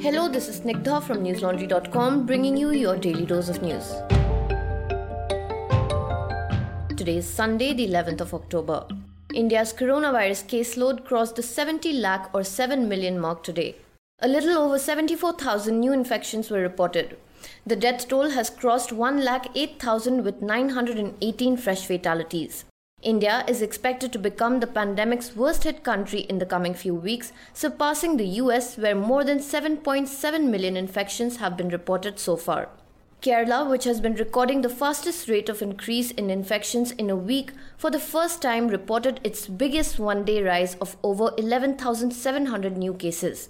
Hello, this is Snigdha from newslaundry.com bringing you your daily dose of news. Today is Sunday, the 11th of October. India's coronavirus caseload crossed the 70 lakh or 7 million mark today. A little over 74,000 new infections were reported. The death toll has crossed 1 lakh 8,000 with 918 fresh fatalities. India is expected to become the pandemic's worst hit country in the coming few weeks, surpassing the US, where more than 7.7 million infections have been reported so far. Kerala, which has been recording the fastest rate of increase in infections in a week, for the first time reported its biggest one day rise of over 11,700 new cases.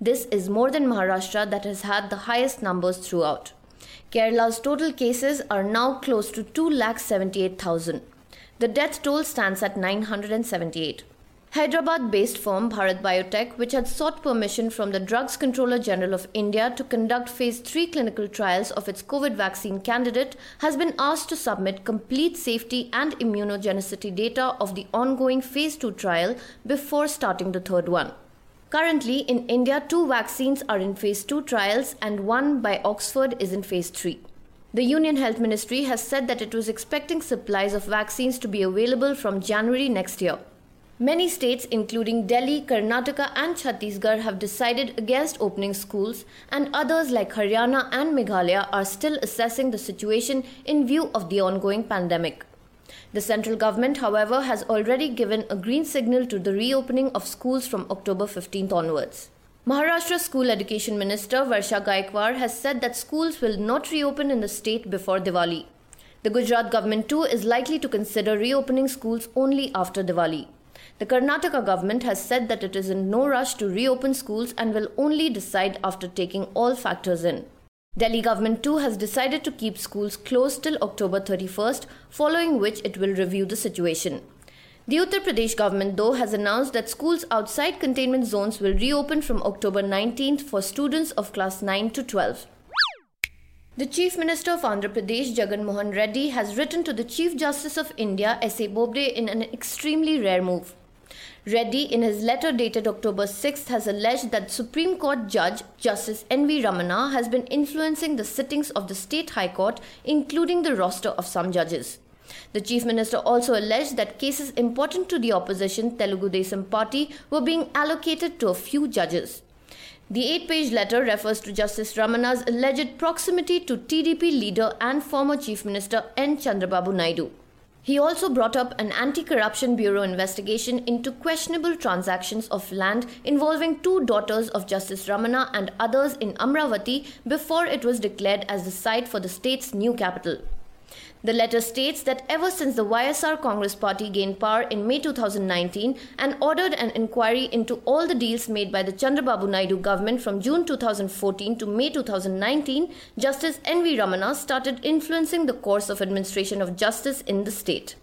This is more than Maharashtra, that has had the highest numbers throughout. Kerala's total cases are now close to 2,78,000. The death toll stands at 978. Hyderabad based firm Bharat Biotech, which had sought permission from the Drugs Controller General of India to conduct phase 3 clinical trials of its COVID vaccine candidate, has been asked to submit complete safety and immunogenicity data of the ongoing phase 2 trial before starting the third one. Currently, in India, two vaccines are in phase 2 trials and one by Oxford is in phase 3. The Union Health Ministry has said that it was expecting supplies of vaccines to be available from January next year. Many states, including Delhi, Karnataka, and Chhattisgarh, have decided against opening schools, and others like Haryana and Meghalaya are still assessing the situation in view of the ongoing pandemic. The central government, however, has already given a green signal to the reopening of schools from October 15th onwards. Maharashtra School Education Minister Varsha Gaikwad has said that schools will not reopen in the state before Diwali. The Gujarat government too is likely to consider reopening schools only after Diwali. The Karnataka government has said that it is in no rush to reopen schools and will only decide after taking all factors in. Delhi government too has decided to keep schools closed till October 31st, following which it will review the situation. The Uttar Pradesh government, though, has announced that schools outside containment zones will reopen from October 19th for students of class 9 to 12. The Chief Minister of Andhra Pradesh, Jagan Mohan Reddy, has written to the Chief Justice of India, S.A. Bobde, in an extremely rare move. Reddy, in his letter dated October 6th, has alleged that Supreme Court Judge Justice N.V. Ramana has been influencing the sittings of the State High Court, including the roster of some judges. The Chief Minister also alleged that cases important to the opposition Telugu Desam party were being allocated to a few judges. The eight page letter refers to Justice Ramana's alleged proximity to TDP leader and former Chief Minister N. Chandrababu Naidu. He also brought up an anti corruption bureau investigation into questionable transactions of land involving two daughters of Justice Ramana and others in Amaravati before it was declared as the site for the state's new capital. The letter states that ever since the YSR Congress Party gained power in May 2019 and ordered an inquiry into all the deals made by the Chandrababu Naidu government from June 2014 to May 2019, Justice N.V. Ramana started influencing the course of administration of justice in the state.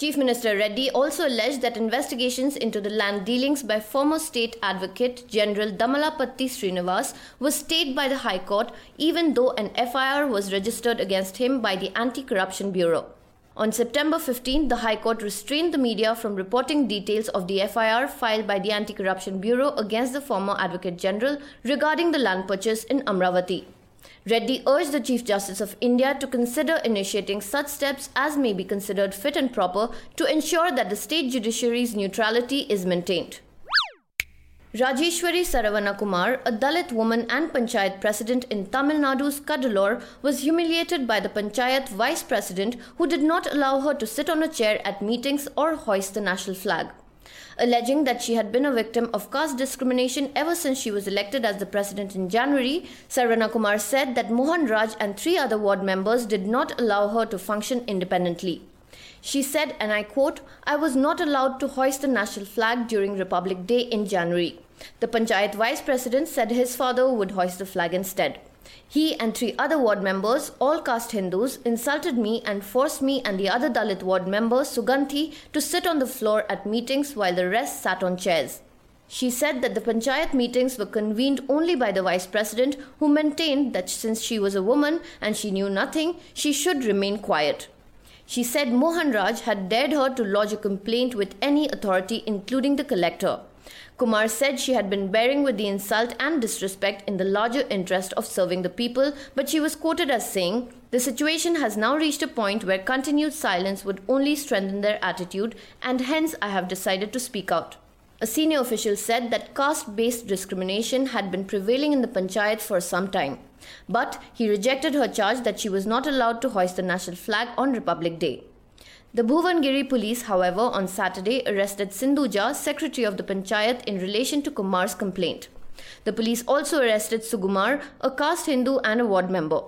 Chief Minister Reddy also alleged that investigations into the land dealings by former state advocate General Dammalapati Srinivas was stayed by the High Court even though an FIR was registered against him by the Anti-Corruption Bureau. On September 15, the High Court restrained the media from reporting details of the FIR filed by the Anti-Corruption Bureau against the former Advocate General regarding the land purchase in Amaravati. Reddy urged the Chief Justice of India to consider initiating such steps as may be considered fit and proper to ensure that the state judiciary's neutrality is maintained. Rajeshwari Saravana Kumar, a Dalit woman and Panchayat president in Tamil Nadu's Cuddalore, was humiliated by the Panchayat vice president who did not allow her to sit on a chair at meetings or hoist the national flag alleging that she had been a victim of caste discrimination ever since she was elected as the president in January, Saravana Kumar said that Mohan Raj and three other ward members did not allow her to function independently. She said, and I quote, I was not allowed to hoist the national flag during Republic Day in January. The Panchayat vice president said his father would hoist the flag instead. He and three other ward members, all caste Hindus, insulted me and forced me and the other Dalit ward member, Suganthi, to sit on the floor at meetings while the rest sat on chairs. She said that the panchayat meetings were convened only by the vice president, who maintained that since she was a woman and she knew nothing, she should remain quiet. She said Mohan Raj had dared her to lodge a complaint with any authority, including the collector. Kumar said she had been bearing with the insult and disrespect in the larger interest of serving the people, but she was quoted as saying, The situation has now reached a point where continued silence would only strengthen their attitude, and hence I have decided to speak out. A senior official said that caste based discrimination had been prevailing in the panchayat for some time. But he rejected her charge that she was not allowed to hoist the national flag on Republic Day. The Bhuvanagiri police, however, on Saturday arrested Sindhuja, secretary of the Panchayat, in relation to Kumar's complaint. The police also arrested Sugumar, a caste Hindu and a ward member.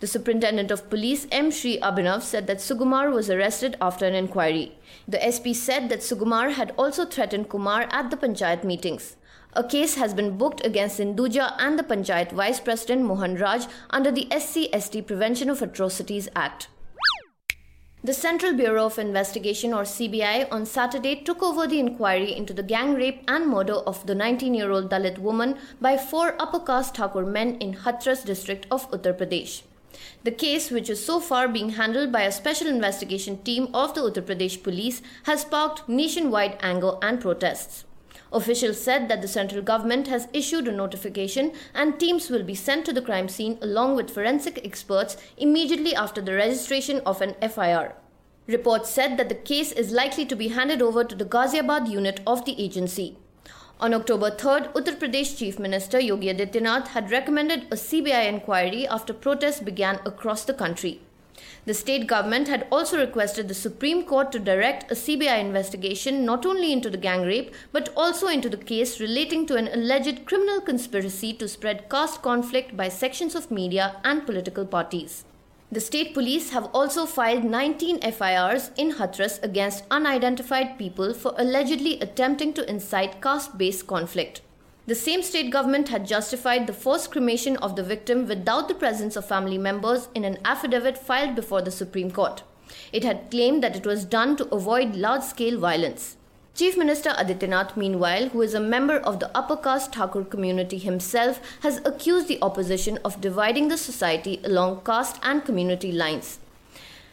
The superintendent of police, M. Sri Abhinav, said that Sugumar was arrested after an inquiry. The SP said that Sugumar had also threatened Kumar at the Panchayat meetings. A case has been booked against Sindhuja and the Panchayat Vice President Mohan Raj under the SC ST Prevention of Atrocities Act. The Central Bureau of Investigation or CBI on Saturday took over the inquiry into the gang rape and murder of the 19 year old Dalit woman by four upper caste Thakur men in Hathras district of Uttar Pradesh. The case, which is so far being handled by a special investigation team of the Uttar Pradesh police, has sparked nationwide anger and protests. Officials said that the central government has issued a notification and teams will be sent to the crime scene along with forensic experts immediately after the registration of an FIR. Reports said that the case is likely to be handed over to the Ghaziabad unit of the agency. On October 3rd, Uttar Pradesh Chief Minister Yogi Adityanath had recommended a CBI inquiry after protests began across the country. The state government had also requested the Supreme Court to direct a CBI investigation not only into the gang rape but also into the case relating to an alleged criminal conspiracy to spread caste conflict by sections of media and political parties. The state police have also filed 19 FIRs in Hathras against unidentified people for allegedly attempting to incite caste based conflict. The same state government had justified the forced cremation of the victim without the presence of family members in an affidavit filed before the Supreme Court. It had claimed that it was done to avoid large scale violence. Chief Minister Adityanath, meanwhile, who is a member of the upper caste Thakur community himself, has accused the opposition of dividing the society along caste and community lines.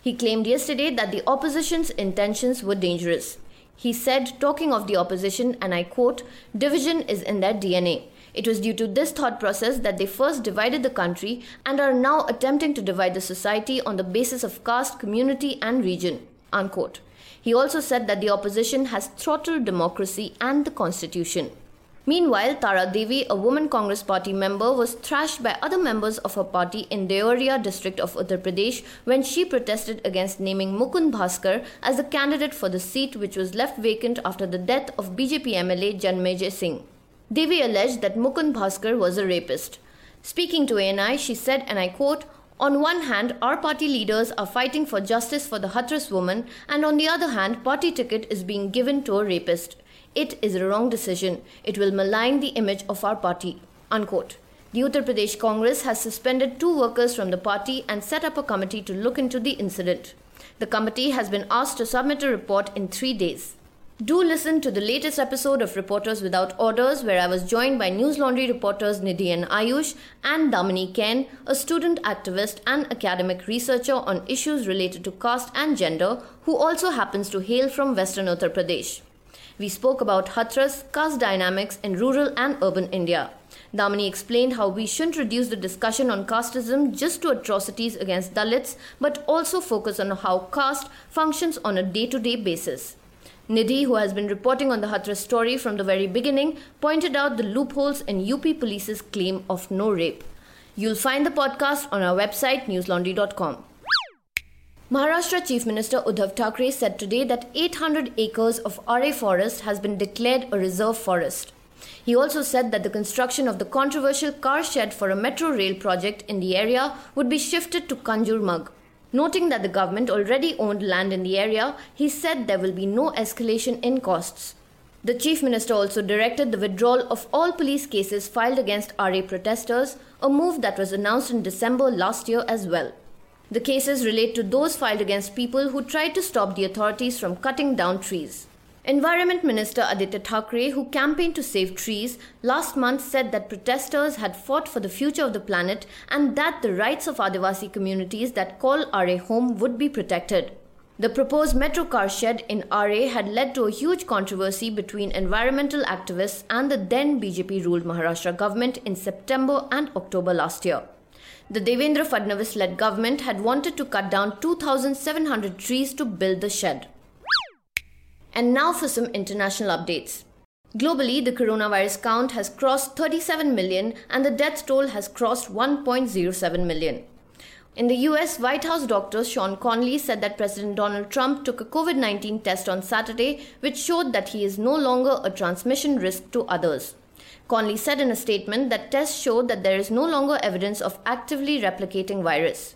He claimed yesterday that the opposition's intentions were dangerous. He said, talking of the opposition, and I quote, division is in their DNA. It was due to this thought process that they first divided the country and are now attempting to divide the society on the basis of caste, community, and region. Unquote. He also said that the opposition has throttled democracy and the constitution. Meanwhile, Tara Devi, a woman Congress party member, was thrashed by other members of her party in Deoria district of Uttar Pradesh when she protested against naming Mukund Bhaskar as the candidate for the seat which was left vacant after the death of BJP MLA Janmejay Singh. Devi alleged that Mukund Bhaskar was a rapist. Speaking to ANI, she said, and I quote, on one hand, our party leaders are fighting for justice for the Hathras woman, and on the other hand, party ticket is being given to a rapist. It is a wrong decision. It will malign the image of our party. Unquote. The Uttar Pradesh Congress has suspended two workers from the party and set up a committee to look into the incident. The committee has been asked to submit a report in three days. Do listen to the latest episode of Reporters Without Orders, where I was joined by News Laundry reporters Nidhi and Ayush and Damini Ken, a student activist and academic researcher on issues related to caste and gender, who also happens to hail from Western Uttar Pradesh. We spoke about Hathras, caste dynamics in rural and urban India. Damini explained how we shouldn't reduce the discussion on casteism just to atrocities against Dalits, but also focus on how caste functions on a day to day basis. Nidhi, who has been reporting on the Hathras story from the very beginning, pointed out the loopholes in UP Police's claim of no rape. You'll find the podcast on our website newslaundry.com. Maharashtra Chief Minister Uddhav Thackeray said today that 800 acres of Aarey forest has been declared a reserve forest. He also said that the construction of the controversial car shed for a metro rail project in the area would be shifted to Kanjurmarg. Noting that the government already owned land in the area, he said there will be no escalation in costs. The Chief Minister also directed the withdrawal of all police cases filed against Aarey protesters, a move that was announced in December last year as well. The cases relate to those filed against people who tried to stop the authorities from cutting down trees. Environment Minister Aditya Thackeray, who campaigned to save trees, last month said that protesters had fought for the future of the planet and that the rights of Adivasi communities that call Aarey home would be protected. The proposed metro car shed in Aarey had led to a huge controversy between environmental activists and the then BJP ruled Maharashtra government in September and October last year. The Devendra Fadnavis led government had wanted to cut down 2,700 trees to build the shed. And now for some international updates. Globally, the coronavirus count has crossed 37 million and the death toll has crossed 1.07 million. In the US, White House doctor Sean Conley said that President Donald Trump took a COVID 19 test on Saturday, which showed that he is no longer a transmission risk to others. Conley said in a statement that tests showed that there is no longer evidence of actively replicating virus.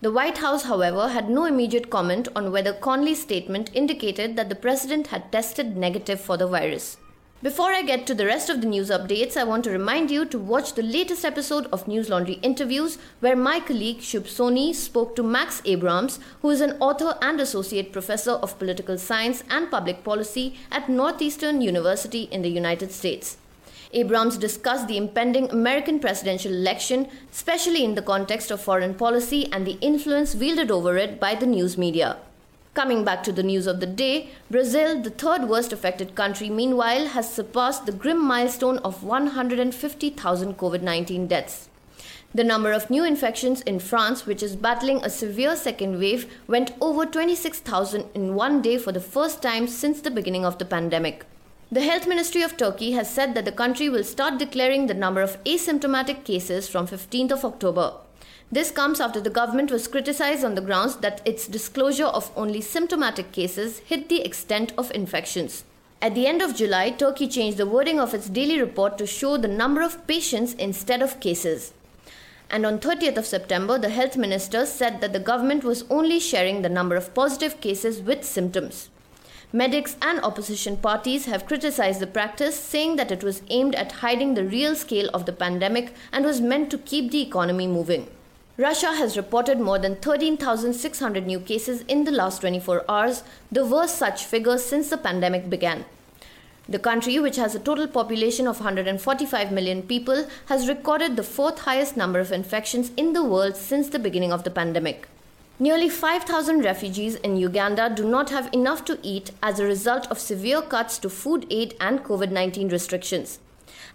The White House, however, had no immediate comment on whether Conley's statement indicated that the president had tested negative for the virus. Before I get to the rest of the news updates, I want to remind you to watch the latest episode of News Laundry interviews, where my colleague Shubh Soni spoke to Max Abrams, who is an author and associate professor of political science and public policy at Northeastern University in the United States. Abrams discussed the impending American presidential election, especially in the context of foreign policy and the influence wielded over it by the news media. Coming back to the news of the day, Brazil, the third worst affected country, meanwhile, has surpassed the grim milestone of 150,000 COVID 19 deaths. The number of new infections in France, which is battling a severe second wave, went over 26,000 in one day for the first time since the beginning of the pandemic. The Health Ministry of Turkey has said that the country will start declaring the number of asymptomatic cases from 15th of October. This comes after the government was criticized on the grounds that its disclosure of only symptomatic cases hid the extent of infections. At the end of July, Turkey changed the wording of its daily report to show the number of patients instead of cases. And on 30th of September, the health minister said that the government was only sharing the number of positive cases with symptoms. Medics and opposition parties have criticized the practice, saying that it was aimed at hiding the real scale of the pandemic and was meant to keep the economy moving. Russia has reported more than 13,600 new cases in the last 24 hours, the worst such figure since the pandemic began. The country, which has a total population of 145 million people, has recorded the fourth highest number of infections in the world since the beginning of the pandemic. Nearly 5,000 refugees in Uganda do not have enough to eat as a result of severe cuts to food aid and COVID 19 restrictions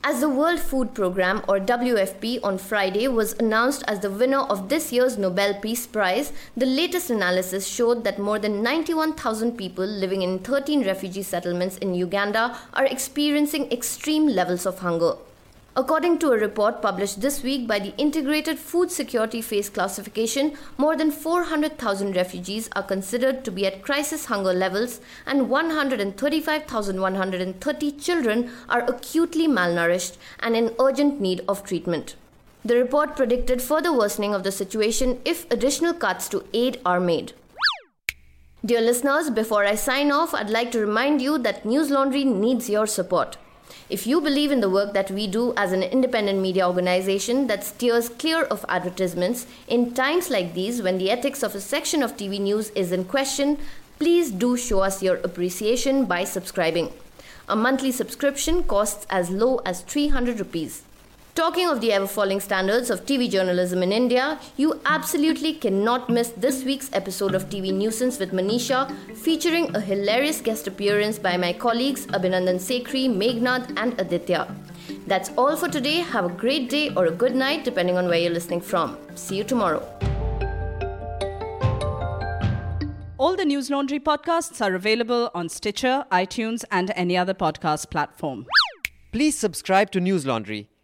as the World Food Programme or WFP on Friday was announced as the winner of this year's Nobel Peace Prize, the latest analysis showed that more than 91,000 people living in 13 refugee settlements in Uganda are experiencing extreme levels of hunger. According to a report published this week by the Integrated Food Security Phase Classification, more than 400,000 refugees are considered to be at crisis hunger levels, and 135,130 children are acutely malnourished and in urgent need of treatment. The report predicted further worsening of the situation if additional cuts to aid are made. Dear listeners, before I sign off, I'd like to remind you that News Laundry needs your support. If you believe in the work that we do as an independent media organization that steers clear of advertisements in times like these when the ethics of a section of TV news is in question, please do show us your appreciation by subscribing. A monthly subscription costs as low as 300 rupees. Talking of the ever falling standards of TV journalism in India, you absolutely cannot miss this week's episode of TV Newsance with Manisha, featuring a hilarious guest appearance by my colleagues Abhinandan Sekhri, Meghnad, and Aditya. That's all for today. Have a great day or a good night, depending on where you're listening from. See you tomorrow. All the News Laundry podcasts are available on Stitcher, iTunes, and any other podcast platform. Please subscribe to News Laundry